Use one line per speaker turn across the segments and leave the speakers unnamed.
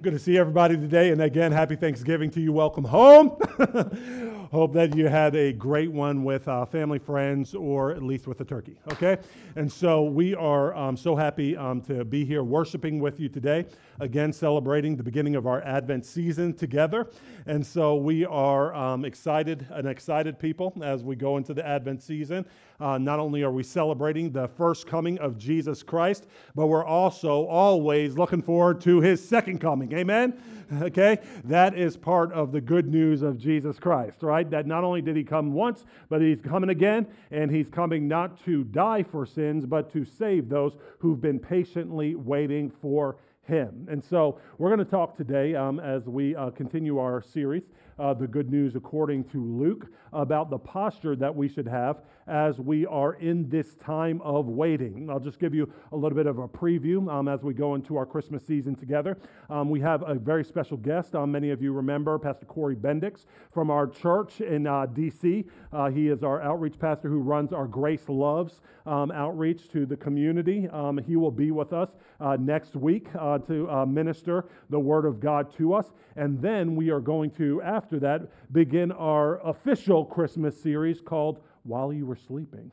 Good to see everybody today. And again, happy Thanksgiving to you. Welcome home. Hope that you had a great one with uh, family, friends, or at least with a turkey. Okay? And so we are um, so happy um, to be here worshiping with you today. Again, celebrating the beginning of our Advent season together. And so we are um, excited, an excited people as we go into the Advent season. Uh, not only are we celebrating the first coming of Jesus Christ, but we're also always looking forward to his second coming. Amen? Okay? That is part of the good news of Jesus Christ, right? That not only did he come once, but he's coming again, and he's coming not to die for sins, but to save those who've been patiently waiting for him. And so we're going to talk today um, as we uh, continue our series, uh, The Good News According to Luke, about the posture that we should have as we are in this time of waiting. I'll just give you a little bit of a preview um, as we go into our Christmas season together. Um, we have a very special guest. Um, many of you remember Pastor Corey Bendix from our church in uh, D.C. Uh, he is our outreach pastor who runs our Grace Loves um, outreach to the community. Um, he will be with us uh, next week uh, to uh, minister the Word of God to us. And then we are going to, after that, begin our official Christmas series called while you were sleeping.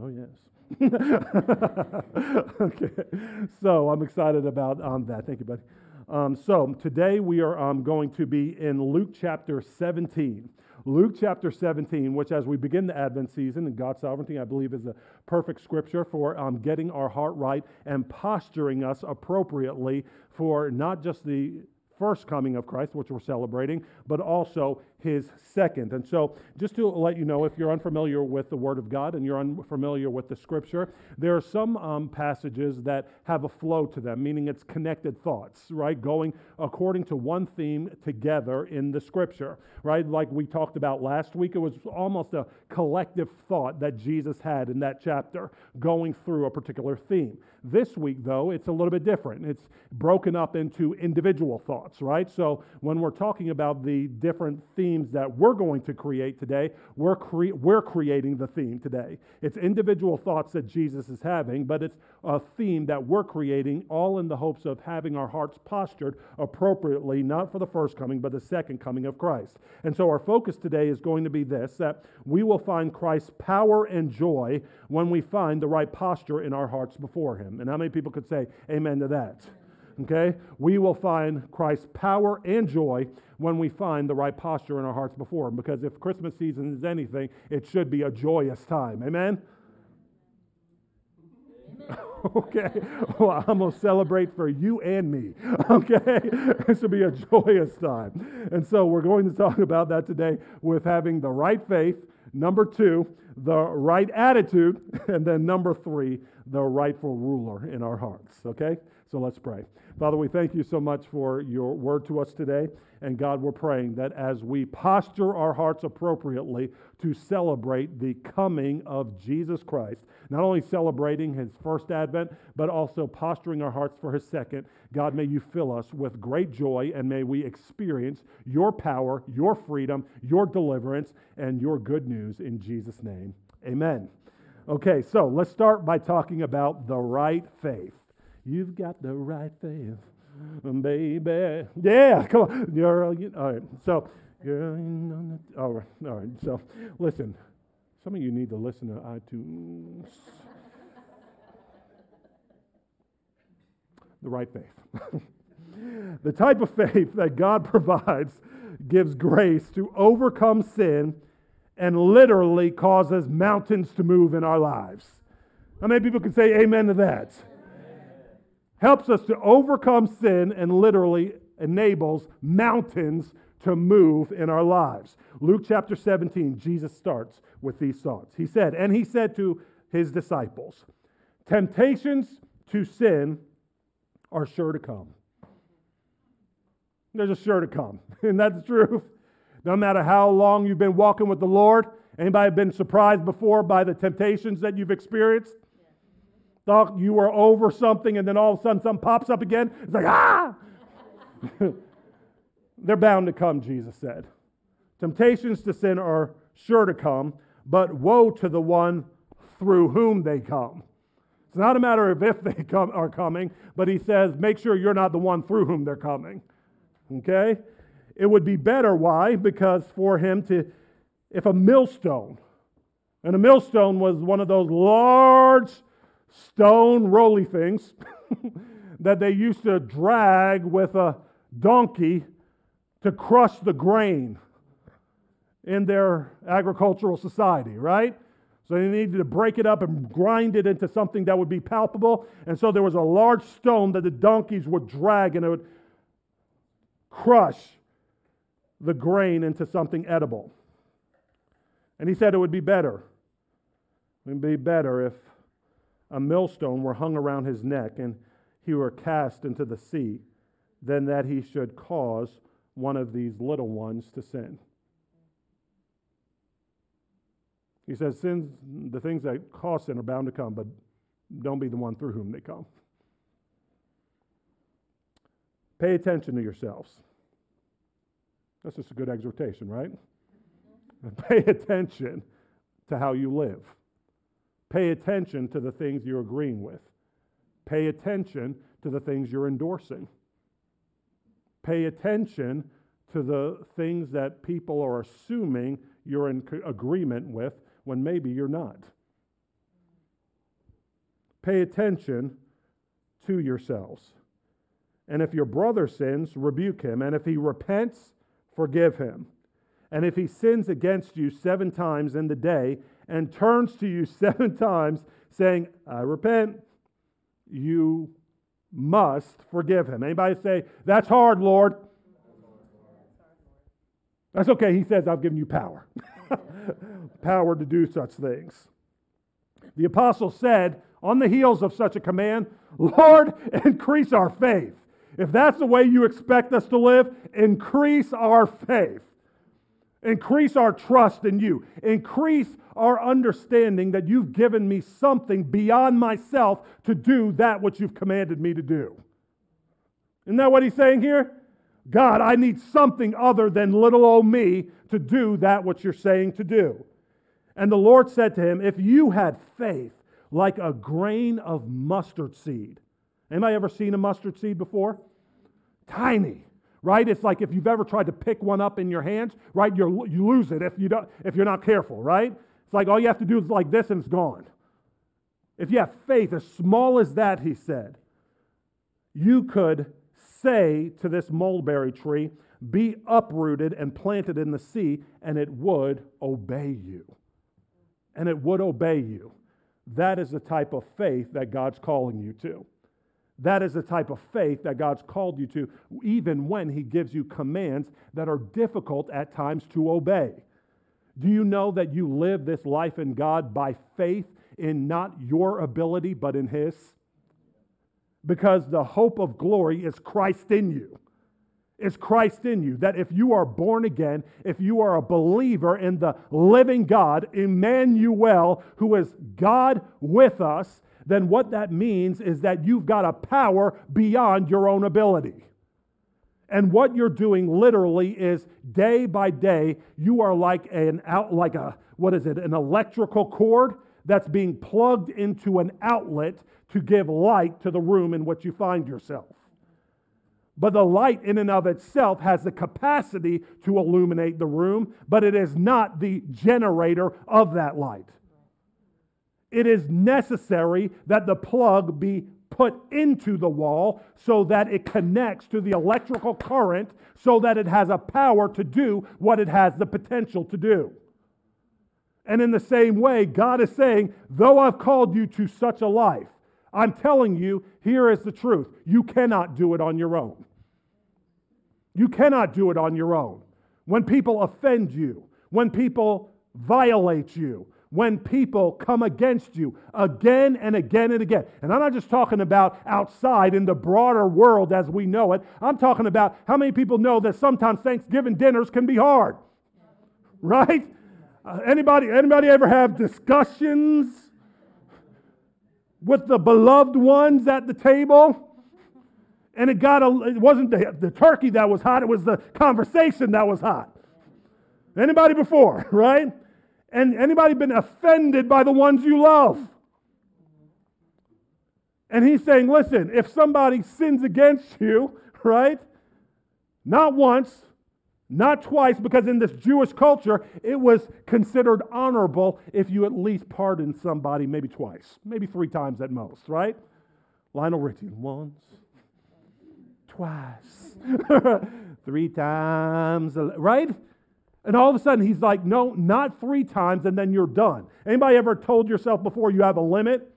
Oh, yes. okay. So I'm excited about um, that. Thank you, buddy. Um, so today we are um, going to be in Luke chapter 17. Luke chapter 17, which as we begin the Advent season and God's sovereignty, I believe is a perfect scripture for um, getting our heart right and posturing us appropriately for not just the first coming of Christ, which we're celebrating, but also his second. And so, just to let you know, if you're unfamiliar with the Word of God and you're unfamiliar with the Scripture, there are some um, passages that have a flow to them, meaning it's connected thoughts, right? Going according to one theme together in the Scripture, right? Like we talked about last week, it was almost a collective thought that Jesus had in that chapter going through a particular theme. This week, though, it's a little bit different. It's broken up into individual thoughts, right? So when we're talking about the different themes that we're going to create today, we're, cre- we're creating the theme today. It's individual thoughts that Jesus is having, but it's a theme that we're creating, all in the hopes of having our hearts postured appropriately, not for the first coming, but the second coming of Christ. And so our focus today is going to be this that we will find Christ's power and joy when we find the right posture in our hearts before Him. And how many people could say amen to that? Okay? We will find Christ's power and joy when we find the right posture in our hearts before Him. Because if Christmas season is anything, it should be a joyous time. Amen? okay. Well, I'm going to celebrate for you and me. Okay. This will be a joyous time. And so we're going to talk about that today with having the right faith. Number two, the right attitude. And then number three, the rightful ruler in our hearts. Okay? So let's pray. Father, we thank you so much for your word to us today. And God, we're praying that as we posture our hearts appropriately to celebrate the coming of Jesus Christ, not only celebrating his first advent, but also posturing our hearts for his second, God, may you fill us with great joy and may we experience your power, your freedom, your deliverance, and your good news in Jesus' name. Amen. Okay, so let's start by talking about the right faith. You've got the right faith, baby. Yeah, come on. All right, so, all right, all right. So, listen, some of you need to listen to iTunes. the right faith. the type of faith that God provides gives grace to overcome sin and literally causes mountains to move in our lives. How many people can say amen to that? Helps us to overcome sin and literally enables mountains to move in our lives. Luke chapter 17, Jesus starts with these thoughts. He said, And he said to his disciples, Temptations to sin are sure to come. They're just sure to come. And that's the truth. No matter how long you've been walking with the Lord, anybody been surprised before by the temptations that you've experienced? Thought you were over something and then all of a sudden something pops up again? It's like, ah! They're bound to come, Jesus said. Temptations to sin are sure to come, but woe to the one through whom they come. It's not a matter of if they come, are coming, but he says, make sure you're not the one through whom they're coming. Okay? It would be better. Why? Because for him to, if a millstone, and a millstone was one of those large stone roly things that they used to drag with a donkey to crush the grain in their agricultural society, right? So they needed to break it up and grind it into something that would be palpable. And so there was a large stone that the donkeys would drag and it would crush the grain into something edible. And he said it would be better. It would be better if a millstone were hung around his neck and he were cast into the sea than that he should cause one of these little ones to sin. He says, Sins, the things that cause sin are bound to come, but don't be the one through whom they come. Pay attention to yourselves. That's just a good exhortation, right? Pay attention to how you live. Pay attention to the things you're agreeing with. Pay attention to the things you're endorsing. Pay attention to the things that people are assuming you're in agreement with when maybe you're not. Pay attention to yourselves. And if your brother sins, rebuke him. And if he repents, forgive him. And if he sins against you seven times in the day and turns to you seven times, saying, I repent, you must forgive him. Anybody say, That's hard, Lord? That's okay. He says, I've given you power. power to do such things. The apostle said, on the heels of such a command, Lord, increase our faith. If that's the way you expect us to live, increase our faith. Increase our trust in you. Increase our understanding that you've given me something beyond myself to do that which you've commanded me to do. Isn't that what he's saying here? God, I need something other than little old me to do that which you're saying to do. And the Lord said to him, If you had faith like a grain of mustard seed. Anybody ever seen a mustard seed before? Tiny, right? It's like if you've ever tried to pick one up in your hands, right? you you lose it if, you don't, if you're not careful, right? It's like all you have to do is like this and it's gone. If you have faith as small as that, he said, you could say to this mulberry tree, Be uprooted and planted in the sea, and it would obey you. And it would obey you. That is the type of faith that God's calling you to. That is the type of faith that God's called you to, even when He gives you commands that are difficult at times to obey. Do you know that you live this life in God by faith in not your ability, but in His? because the hope of glory is Christ in you. Is Christ in you. That if you are born again, if you are a believer in the living God, Emmanuel, who is God with us, then what that means is that you've got a power beyond your own ability. And what you're doing literally is day by day, you are like an out, like a, what is it, an electrical cord that's being plugged into an outlet to give light to the room in which you find yourself. But the light, in and of itself, has the capacity to illuminate the room, but it is not the generator of that light. It is necessary that the plug be put into the wall so that it connects to the electrical current so that it has a power to do what it has the potential to do. And in the same way, God is saying, though I've called you to such a life, I'm telling you, here is the truth. You cannot do it on your own. You cannot do it on your own. When people offend you, when people violate you, when people come against you again and again and again. And I'm not just talking about outside in the broader world as we know it. I'm talking about how many people know that sometimes Thanksgiving dinners can be hard. Right? Uh, anybody anybody ever have discussions with the beloved ones at the table. And it got a, it wasn't the, the turkey that was hot, it was the conversation that was hot. Anybody before, right? And anybody been offended by the ones you love? And he's saying, listen, if somebody sins against you, right? Not once, not twice, because in this Jewish culture, it was considered honorable if you at least pardoned somebody maybe twice, maybe three times at most, right? Lionel Richie, once, twice, three times, right? And all of a sudden, he's like, no, not three times, and then you're done. Anybody ever told yourself before you have a limit?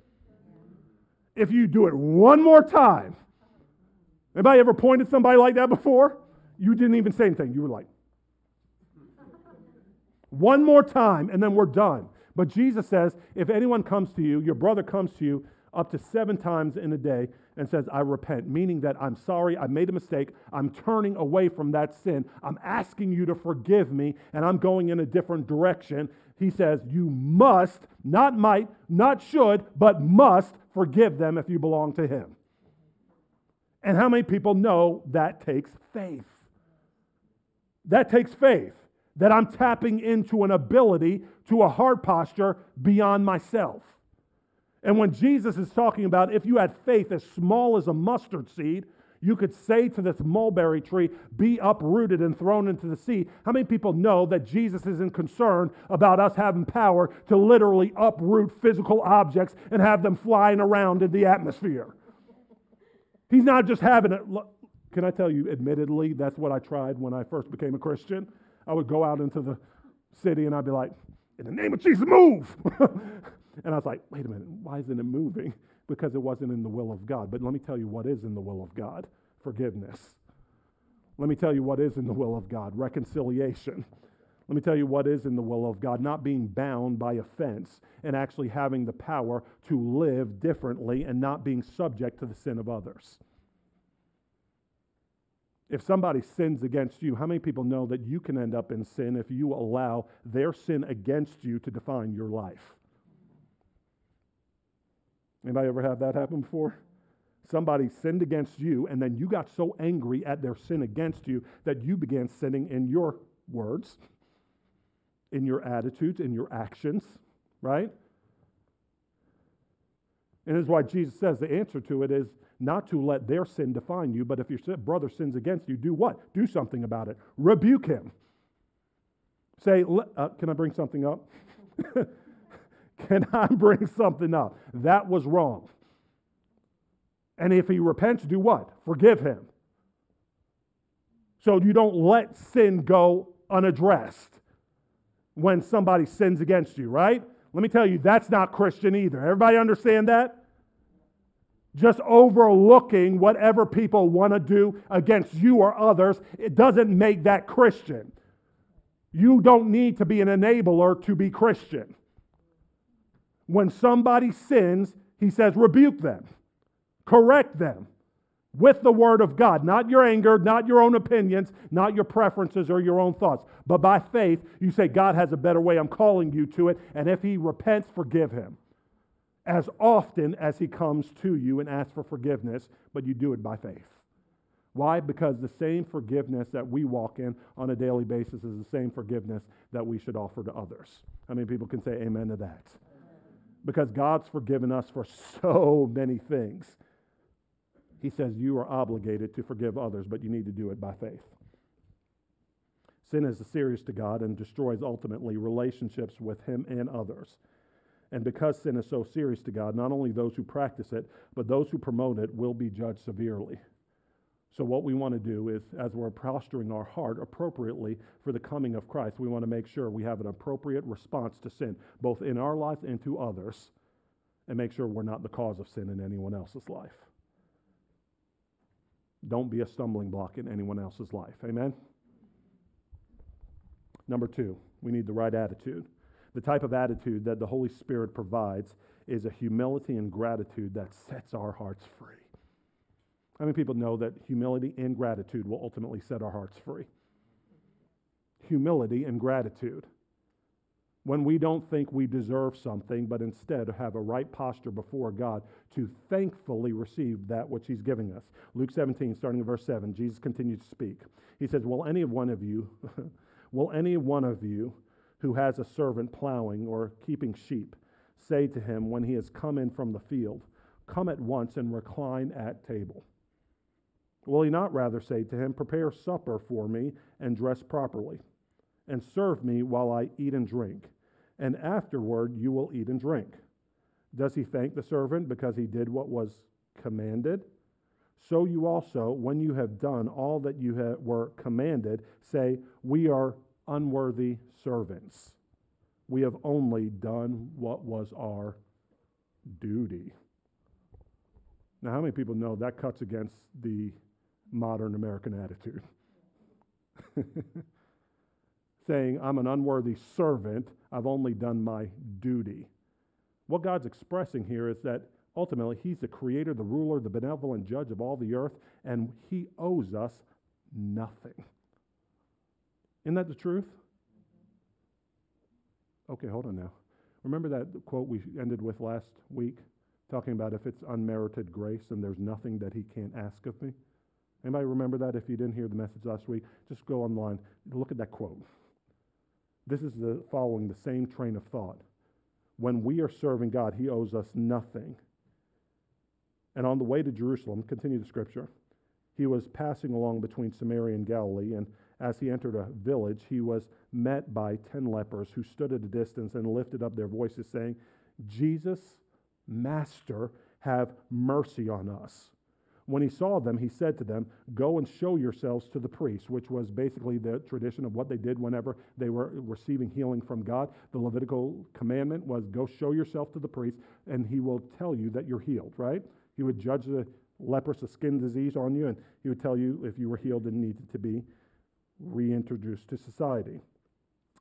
If you do it one more time, anybody ever pointed somebody like that before? You didn't even say anything. You were like, one more time, and then we're done. But Jesus says, if anyone comes to you, your brother comes to you up to seven times in a day, and says, I repent, meaning that I'm sorry, I made a mistake, I'm turning away from that sin, I'm asking you to forgive me, and I'm going in a different direction. He says, You must, not might, not should, but must forgive them if you belong to Him. And how many people know that takes faith? That takes faith. That I'm tapping into an ability to a heart posture beyond myself. And when Jesus is talking about if you had faith as small as a mustard seed, you could say to this mulberry tree, be uprooted and thrown into the sea. How many people know that Jesus isn't concerned about us having power to literally uproot physical objects and have them flying around in the atmosphere? He's not just having it. Can I tell you, admittedly, that's what I tried when I first became a Christian. I would go out into the city and I'd be like, in the name of Jesus, move! And I was like, wait a minute, why isn't it moving? Because it wasn't in the will of God. But let me tell you what is in the will of God forgiveness. Let me tell you what is in the will of God reconciliation. Let me tell you what is in the will of God not being bound by offense and actually having the power to live differently and not being subject to the sin of others. If somebody sins against you, how many people know that you can end up in sin if you allow their sin against you to define your life? Anybody ever had that happen before? Somebody sinned against you, and then you got so angry at their sin against you that you began sinning in your words, in your attitudes, in your actions, right? And this is why Jesus says the answer to it is not to let their sin define you, but if your brother sins against you, do what? Do something about it. Rebuke him. Say, uh, can I bring something up? Can I bring something up? That was wrong. And if he repents, do what? Forgive him. So you don't let sin go unaddressed when somebody sins against you, right? Let me tell you, that's not Christian either. Everybody understand that? Just overlooking whatever people want to do against you or others, it doesn't make that Christian. You don't need to be an enabler to be Christian when somebody sins, he says, rebuke them, correct them with the word of God. Not your anger, not your own opinions, not your preferences or your own thoughts. But by faith, you say, God has a better way. I'm calling you to it. And if he repents, forgive him as often as he comes to you and asks for forgiveness, but you do it by faith. Why? Because the same forgiveness that we walk in on a daily basis is the same forgiveness that we should offer to others. How many people can say amen to that? Because God's forgiven us for so many things. He says you are obligated to forgive others, but you need to do it by faith. Sin is serious to God and destroys ultimately relationships with Him and others. And because sin is so serious to God, not only those who practice it, but those who promote it will be judged severely. So, what we want to do is, as we're posturing our heart appropriately for the coming of Christ, we want to make sure we have an appropriate response to sin, both in our lives and to others, and make sure we're not the cause of sin in anyone else's life. Don't be a stumbling block in anyone else's life. Amen? Number two, we need the right attitude. The type of attitude that the Holy Spirit provides is a humility and gratitude that sets our hearts free. How many people know that humility and gratitude will ultimately set our hearts free? Humility and gratitude. When we don't think we deserve something, but instead have a right posture before God to thankfully receive that which He's giving us. Luke 17, starting in verse 7, Jesus continues to speak. He says, Will any one of you, will any one of you who has a servant plowing or keeping sheep say to him when he has come in from the field, Come at once and recline at table. Will he not rather say to him, Prepare supper for me and dress properly, and serve me while I eat and drink, and afterward you will eat and drink? Does he thank the servant because he did what was commanded? So you also, when you have done all that you were commanded, say, We are unworthy servants. We have only done what was our duty. Now, how many people know that cuts against the modern American attitude? Saying, I'm an unworthy servant, I've only done my duty. What God's expressing here is that ultimately He's the creator, the ruler, the benevolent judge of all the earth, and He owes us nothing. Isn't that the truth? Okay, hold on now. Remember that quote we ended with last week, talking about if it's unmerited grace and there's nothing that he can't ask of me? Anybody remember that? If you didn't hear the message last week, just go online, look at that quote. This is the following the same train of thought. When we are serving God, he owes us nothing. And on the way to Jerusalem, continue the scripture, he was passing along between Samaria and Galilee, and as he entered a village, he was met by ten lepers who stood at a distance and lifted up their voices, saying, Jesus, Master, have mercy on us. When he saw them, he said to them, Go and show yourselves to the priests, which was basically the tradition of what they did whenever they were receiving healing from God. The Levitical commandment was, Go show yourself to the priest, and he will tell you that you're healed, right? He would judge the leprous, the skin disease on you, and he would tell you if you were healed and needed to be reintroduced to society.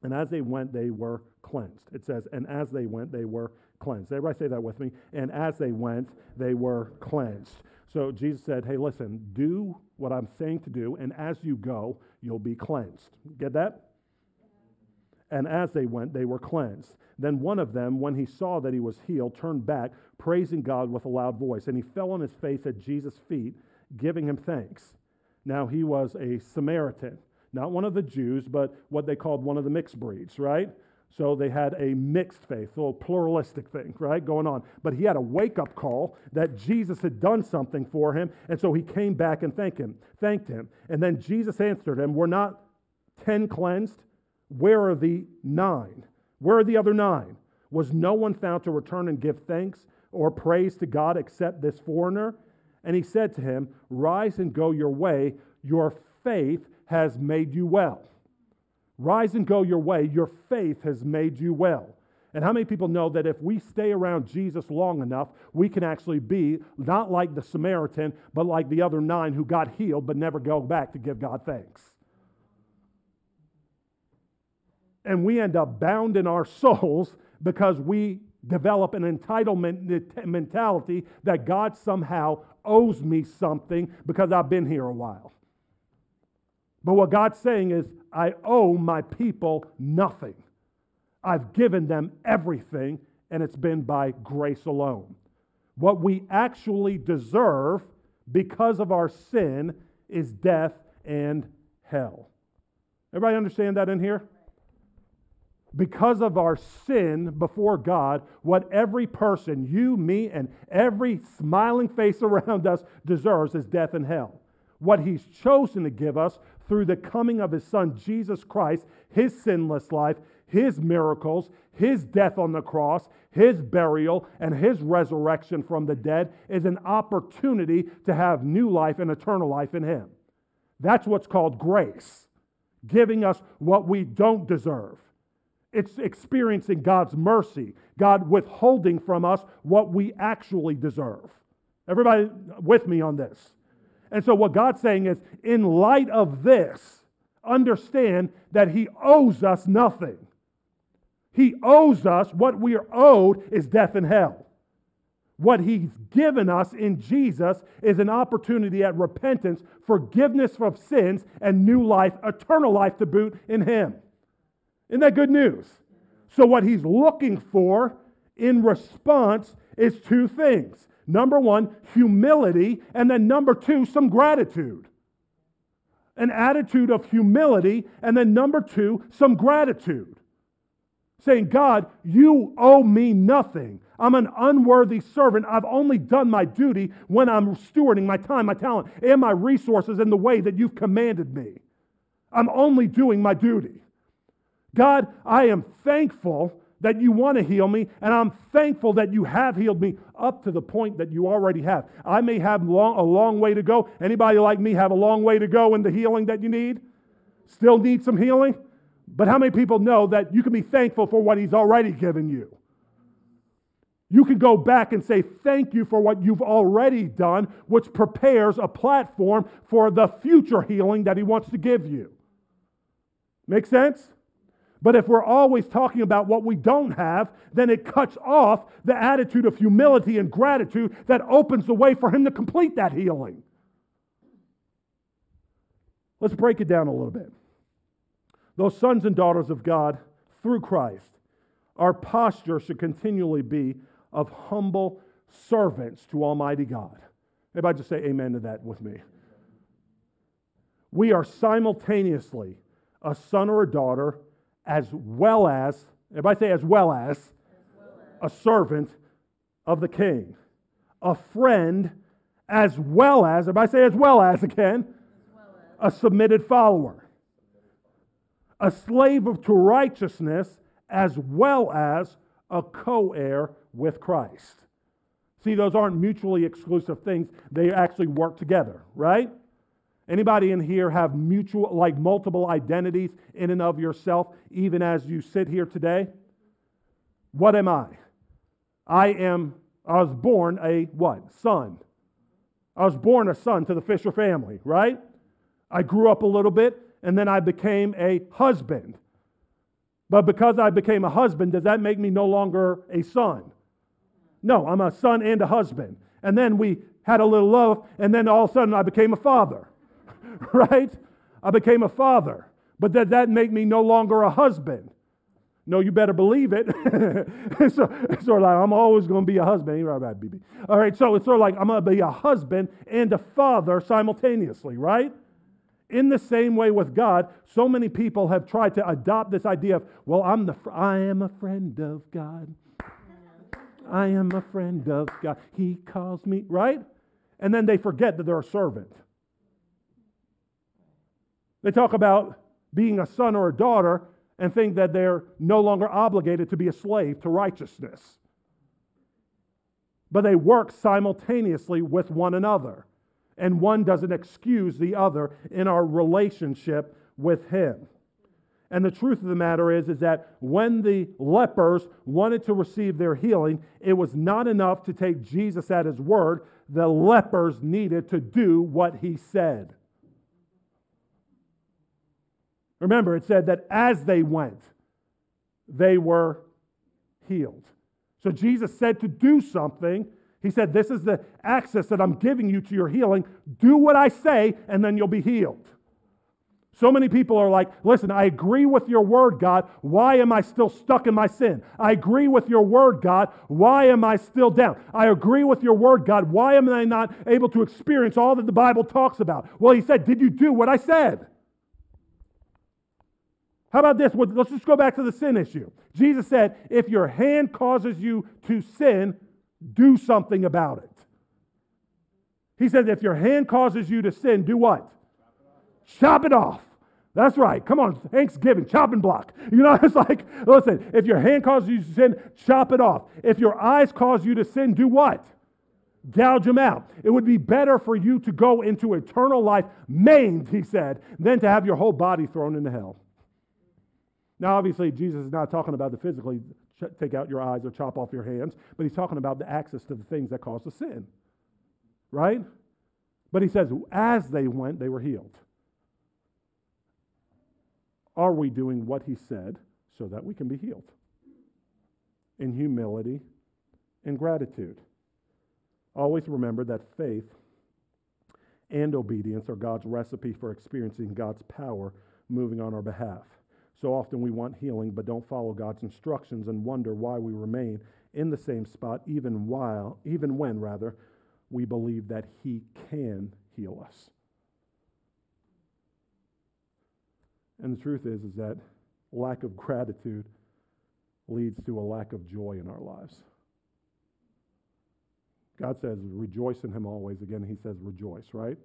And as they went, they were cleansed. It says, and as they went, they were cleansed. Everybody say that with me. And as they went, they were cleansed. So Jesus said, hey, listen, do what I'm saying to do, and as you go, you'll be cleansed. Get that? And as they went, they were cleansed. Then one of them, when he saw that he was healed, turned back, praising God with a loud voice. And he fell on his face at Jesus' feet, giving him thanks. Now he was a Samaritan not one of the Jews, but what they called one of the mixed breeds, right? So they had a mixed faith, a little pluralistic thing, right, going on. But he had a wake up call that Jesus had done something for him, and so he came back and thanked him, thanked him. And then Jesus answered him, We're not 10 cleansed. Where are the nine? Where are the other nine? Was no one found to return and give thanks or praise to God except this foreigner? And he said to him, Rise and go your way. Your faith has made you well. Rise and go your way. Your faith has made you well. And how many people know that if we stay around Jesus long enough, we can actually be not like the Samaritan, but like the other nine who got healed but never go back to give God thanks? And we end up bound in our souls because we develop an entitlement mentality that God somehow owes me something because I've been here a while. But what God's saying is, I owe my people nothing. I've given them everything, and it's been by grace alone. What we actually deserve because of our sin is death and hell. Everybody understand that in here? Because of our sin before God, what every person, you, me, and every smiling face around us deserves is death and hell. What He's chosen to give us through the coming of his son, Jesus Christ, his sinless life, his miracles, his death on the cross, his burial, and his resurrection from the dead is an opportunity to have new life and eternal life in him. That's what's called grace, giving us what we don't deserve. It's experiencing God's mercy, God withholding from us what we actually deserve. Everybody with me on this? And so, what God's saying is, in light of this, understand that He owes us nothing. He owes us, what we are owed is death and hell. What He's given us in Jesus is an opportunity at repentance, forgiveness of sins, and new life, eternal life to boot in Him. Isn't that good news? So, what He's looking for in response is two things Number one, humility. And then number two, some gratitude. An attitude of humility. And then number two, some gratitude. saying, God, you owe me nothing. I'm an unworthy servant. I've only done my duty when I'm stewarding my time, my talent, and my resources in the way that you've commanded me. I'm only doing my duty. God, I am thankful that you want to heal me, and I'm thankful that you have healed me up to the point that you already have. I may have long, a long way to go. Anybody like me have a long way to go in the healing that you need? Still need some healing? But how many people know that you can be thankful for what He's already given you? You can go back and say thank you for what you've already done, which prepares a platform for the future healing that He wants to give you. Make sense? But if we're always talking about what we don't have, then it cuts off the attitude of humility and gratitude that opens the way for Him to complete that healing. Let's break it down a little bit. Those sons and daughters of God through Christ, our posture should continually be of humble servants to Almighty God. Everybody just say amen to that with me. We are simultaneously a son or a daughter, as well as, everybody say as well as, as well as. a servant of the king, a friend, as well as, everybody say as well as again, as well as. a submitted follower a slave of, to righteousness as well as a co heir with Christ. See, those aren't mutually exclusive things, they actually work together, right? Anybody in here have mutual, like multiple identities in and of yourself, even as you sit here today? What am I? I am, I was born a what? Son. I was born a son to the Fisher family, right? I grew up a little bit and then I became a husband. But because I became a husband, does that make me no longer a son? No, I'm a son and a husband. And then we had a little love, and then all of a sudden I became a father, right? I became a father. But does that make me no longer a husband? No, you better believe it. so it's sort of like I'm always going to be a husband. Right, right, BB. All right, so it's sort of like I'm going to be a husband and a father simultaneously, right? In the same way with God, so many people have tried to adopt this idea of, well, I'm the fr- I am a friend of God. I am a friend of God. He calls me, right? And then they forget that they're a servant. They talk about being a son or a daughter and think that they're no longer obligated to be a slave to righteousness. But they work simultaneously with one another and one doesn't excuse the other in our relationship with Him. And the truth of the matter is, is that when the lepers wanted to receive their healing, it was not enough to take Jesus at his word. The lepers needed to do what he said. Remember, it said that as they went, they were healed. So Jesus said to do something, he said, This is the access that I'm giving you to your healing. Do what I say, and then you'll be healed. So many people are like, Listen, I agree with your word, God. Why am I still stuck in my sin? I agree with your word, God. Why am I still down? I agree with your word, God. Why am I not able to experience all that the Bible talks about? Well, he said, Did you do what I said? How about this? Let's just go back to the sin issue. Jesus said, If your hand causes you to sin, do something about it. He says, if your hand causes you to sin, do what? Chop it off. That's right. Come on, Thanksgiving, chopping block. You know, it's like, listen, if your hand causes you to sin, chop it off. If your eyes cause you to sin, do what? Gouge them out. It would be better for you to go into eternal life maimed, he said, than to have your whole body thrown into hell. Now, obviously, Jesus is not talking about the physically take out your eyes or chop off your hands, but he's talking about the access to the things that cause the sin. Right? But he says, as they went, they were healed. Are we doing what he said so that we can be healed? In humility and gratitude. Always remember that faith and obedience are God's recipe for experiencing God's power moving on our behalf. So often we want healing but don't follow God's instructions and wonder why we remain in the same spot even while even when rather we believe that he can heal us. And the truth is is that lack of gratitude leads to a lack of joy in our lives. God says, rejoice in him always. Again, he says, rejoice, right?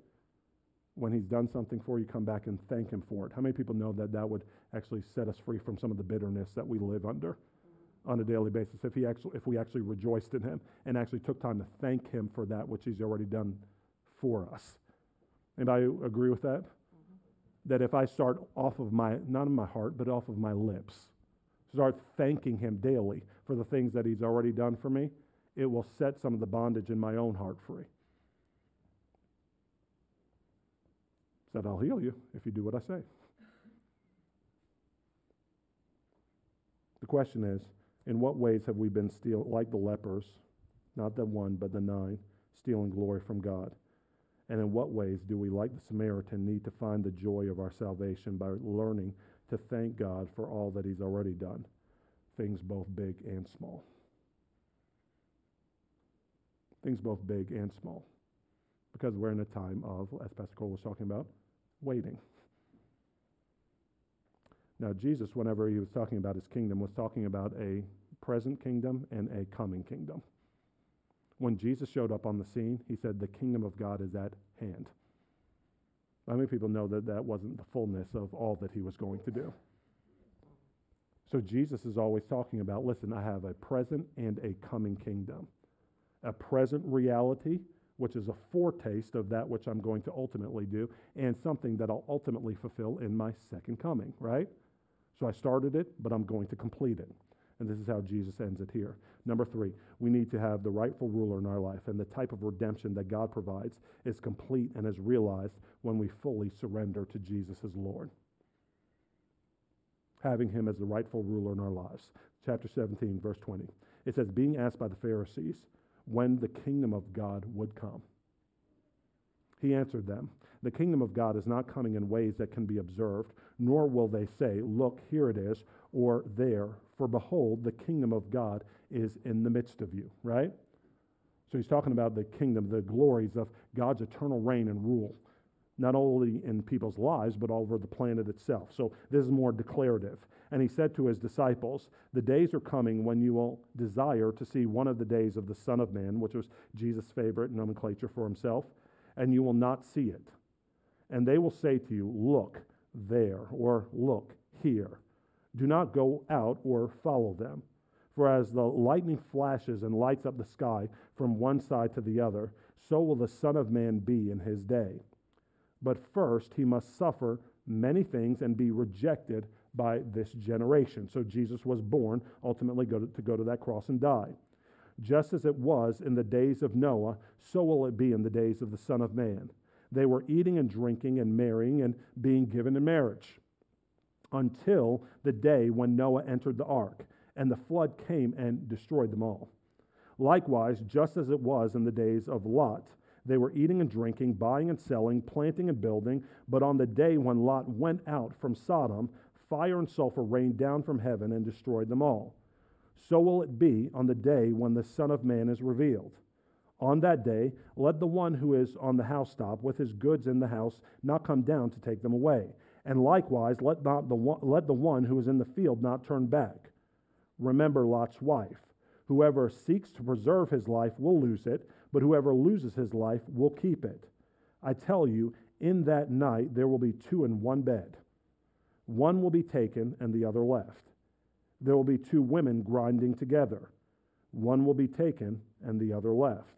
When he's done something for you, come back and thank him for it. How many people know that that would actually set us free from some of the bitterness that we live under on a daily basis? If, he actually, if we actually rejoiced in him and actually took time to thank him for that which he's already done for us. Anybody agree with that? Mm-hmm. That if I start off of my, not in my heart, but off of my lips, start thanking him daily for the things that he's already done for me, it will set some of the bondage in my own heart free. Said, I'll heal you if you do what I say. The question is, in what ways have we been steal like the lepers, not the one, but the nine, stealing glory from God? And in what ways do we, like the Samaritan, need to find the joy of our salvation by learning to thank God for all that He's already done, things both big and small? Things both big and small. Because we're in a time of, as Pastor Cole was talking about, waiting. Now, Jesus, whenever he was talking about his kingdom, was talking about a present kingdom and a coming kingdom. When Jesus showed up on the scene, he said, The kingdom of God is at hand. How many people know that that wasn't the fullness of all that he was going to do? So Jesus is always talking about listen, I have a present and a coming kingdom a present reality, which is a foretaste of that which I'm going to ultimately do, and something that I'll ultimately fulfill in my second coming, right? So I started it, but I'm going to complete it. And this is how Jesus ends it here. Number three, we need to have the rightful ruler in our life, and the type of redemption that God provides is complete and is realized when we fully surrender to Jesus as Lord. Having him as the rightful ruler in our lives. Chapter 17, verse 20. It says, Being asked by the Pharisees, when the kingdom of God would come. He answered them, The kingdom of God is not coming in ways that can be observed, nor will they say, Look, here it is, or there, for behold, the kingdom of God is in the midst of you, right? So he's talking about the kingdom, the glories of God's eternal reign and rule, not only in people's lives, but over the planet itself. So this is more declarative. And he said to his disciples, The days are coming when you will desire to see one of the days of the Son of Man, which was Jesus' favorite nomenclature for himself, and you will not see it. And they will say to you, Look there, or Look here. Do not go out or follow them. For as the lightning flashes and lights up the sky from one side to the other, so will the Son of Man be in his day. But first he must suffer many things and be rejected by this generation. So Jesus was born ultimately go to, to go to that cross and die. Just as it was in the days of Noah, so will it be in the days of the Son of Man. They were eating and drinking and marrying and being given in marriage until the day when Noah entered the ark and the flood came and destroyed them all. Likewise, just as it was in the days of Lot, they were eating and drinking, buying and selling, planting and building. But on the day when Lot went out from Sodom, fire and sulfur rained down from heaven and destroyed them all. So will it be on the day when the Son of Man is revealed. On that day, let the one who is on the housetop with his goods in the house not come down to take them away. And likewise, let, not the one, let the one who is in the field not turn back. Remember Lot's wife. Whoever seeks to preserve his life will lose it, but whoever loses his life will keep it. I tell you, in that night there will be two in one bed. One will be taken and the other left. There will be two women grinding together. One will be taken and the other left.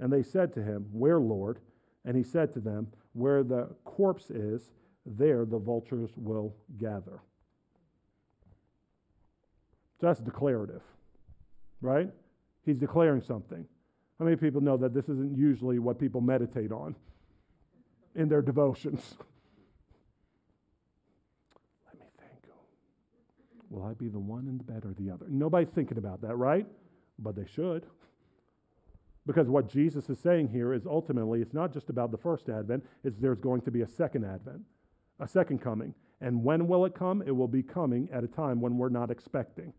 And they said to him, Where, Lord? And he said to them, Where the corpse is, there the vultures will gather. So that's declarative, right? He's declaring something. How many people know that this isn't usually what people meditate on in their devotions? Let me thank you. Will I be the one in the bed or the other? Nobody's thinking about that, right? But they should. Because what Jesus is saying here is ultimately it's not just about the first advent, it's there's going to be a second advent, a second coming. And when will it come? It will be coming at a time when we're not expecting.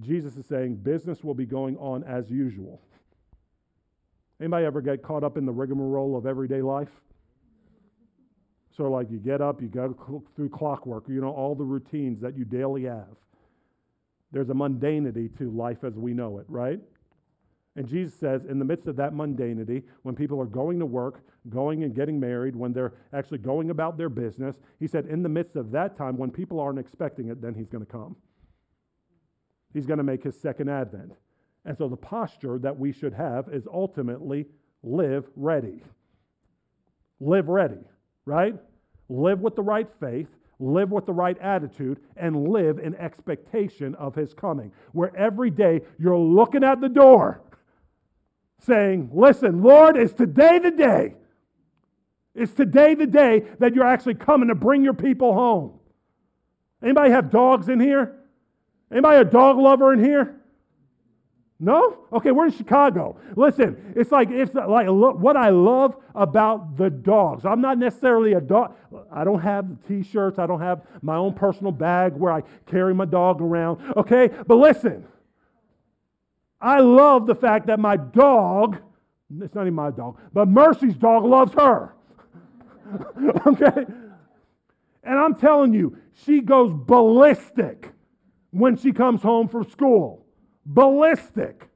Jesus is saying business will be going on as usual. Anybody ever get caught up in the rigmarole of everyday life? So, like, you get up, you go through clockwork, you know, all the routines that you daily have. There's a mundanity to life as we know it, right? And Jesus says, in the midst of that mundanity, when people are going to work, going and getting married, when they're actually going about their business, he said, in the midst of that time, when people aren't expecting it, then he's going to come. He's going to make his second advent. And so the posture that we should have is ultimately live ready. Live ready, right? Live with the right faith, live with the right attitude, and live in expectation of his coming. Where every day you're looking at the door saying, Listen, Lord, is today the day? Is today the day that you're actually coming to bring your people home? Anybody have dogs in here? Anybody a dog lover in here? No? Okay, we're in Chicago. Listen, it's like it's like what I love about the dogs. I'm not necessarily a dog. I don't have t-shirts. I don't have my own personal bag where I carry my dog around. Okay, but listen. I love the fact that my dog, it's not even my dog, but Mercy's dog loves her. okay? And I'm telling you, she goes ballistic when she comes home from school. Ballistic.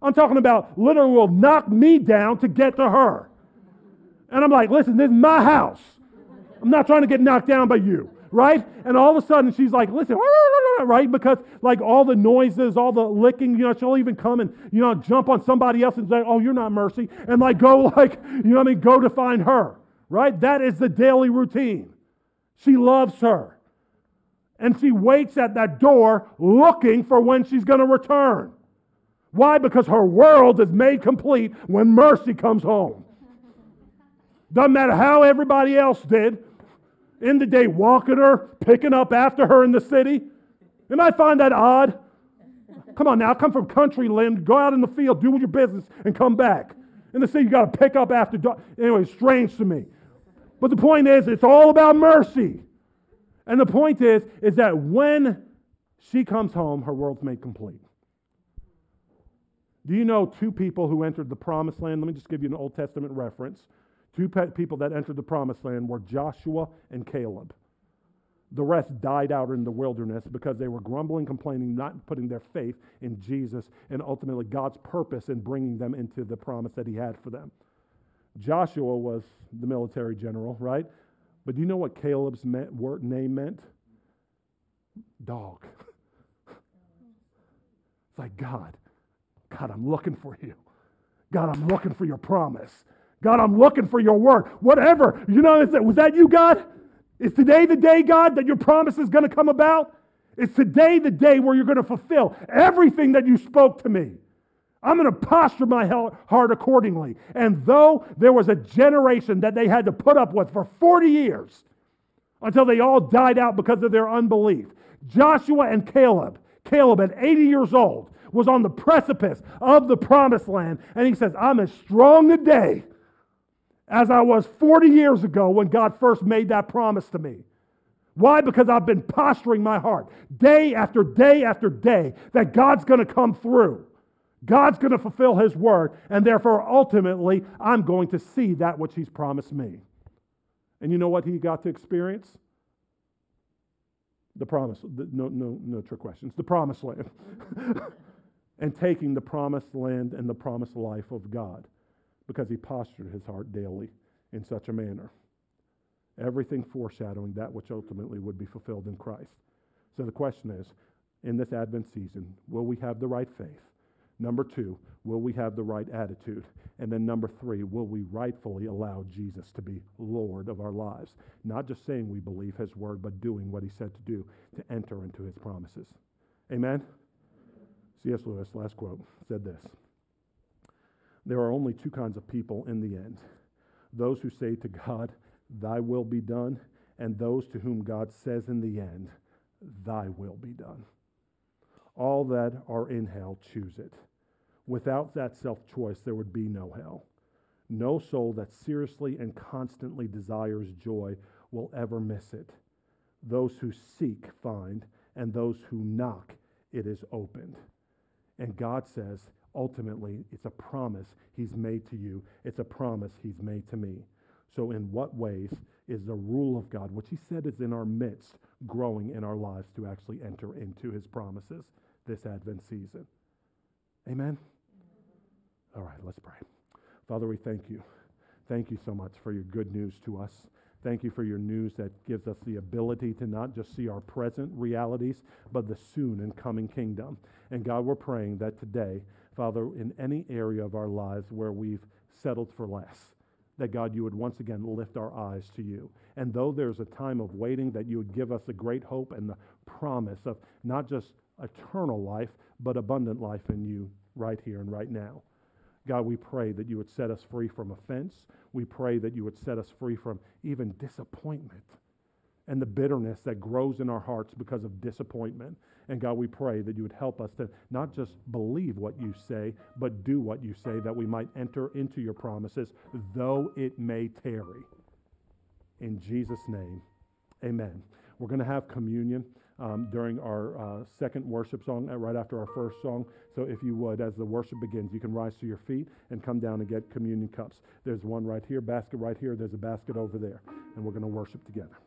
I'm talking about literally will knock me down to get to her. And I'm like, listen, this is my house. I'm not trying to get knocked down by you, right? And all of a sudden she's like, listen, right? Because like all the noises, all the licking, you know, she'll even come and, you know, jump on somebody else and say, oh, you're not mercy. And like go like, you know what I mean? Go to find her, right? That is the daily routine. She loves her and she waits at that door looking for when she's going to return. Why? Because her world is made complete when mercy comes home. Doesn't matter how everybody else did. In the day, walking her, picking up after her in the city. You might find that odd. Come on now, come from country land, go out in the field, do your business, and come back. In the city, you got to pick up after. Anyway, strange to me. But the point is, it's all about mercy. And the point is, is that when she comes home, her world's made complete. Do you know two people who entered the promised land? Let me just give you an Old Testament reference. Two people that entered the promised land were Joshua and Caleb. The rest died out in the wilderness because they were grumbling, complaining, not putting their faith in Jesus and ultimately God's purpose in bringing them into the promise that He had for them. Joshua was the military general, right? But do you know what Caleb's name meant? Dog. it's like, God, God, I'm looking for you. God, I'm looking for your promise. God, I'm looking for your word. Whatever. You know, was that you, God? Is today the day, God, that your promise is going to come about? Is today the day where you're going to fulfill everything that you spoke to me? I'm going to posture my heart accordingly. And though there was a generation that they had to put up with for 40 years until they all died out because of their unbelief, Joshua and Caleb, Caleb at 80 years old, was on the precipice of the promised land. And he says, I'm as strong today as I was 40 years ago when God first made that promise to me. Why? Because I've been posturing my heart day after day after day that God's going to come through. God's going to fulfill his word, and therefore, ultimately, I'm going to see that which he's promised me. And you know what he got to experience? The promise. The, no, no, no trick questions. The promised land. and taking the promised land and the promised life of God because he postured his heart daily in such a manner. Everything foreshadowing that which ultimately would be fulfilled in Christ. So the question is in this Advent season, will we have the right faith? Number two, will we have the right attitude? And then number three, will we rightfully allow Jesus to be Lord of our lives? Not just saying we believe his word, but doing what he said to do to enter into his promises. Amen? C.S. Lewis, last quote, said this There are only two kinds of people in the end those who say to God, Thy will be done, and those to whom God says in the end, Thy will be done. All that are in hell choose it. Without that self choice, there would be no hell. No soul that seriously and constantly desires joy will ever miss it. Those who seek find, and those who knock, it is opened. And God says, ultimately, it's a promise He's made to you, it's a promise He's made to me. So, in what ways is the rule of God, which He said is in our midst, growing in our lives to actually enter into His promises this Advent season? Amen? All right, let's pray. Father, we thank you. Thank you so much for your good news to us. Thank you for your news that gives us the ability to not just see our present realities, but the soon and coming kingdom. And God, we're praying that today, Father, in any area of our lives where we've settled for less, that God, you would once again lift our eyes to you. And though there's a time of waiting, that you would give us a great hope and the promise of not just eternal life, but abundant life in you right here and right now. God, we pray that you would set us free from offense. We pray that you would set us free from even disappointment and the bitterness that grows in our hearts because of disappointment. And God, we pray that you would help us to not just believe what you say, but do what you say, that we might enter into your promises, though it may tarry. In Jesus' name, amen. We're going to have communion um, during our uh, second worship song, uh, right after our first song. So if you would, as the worship begins, you can rise to your feet and come down and get communion cups. There's one right here, basket right here. There's a basket over there. And we're going to worship together.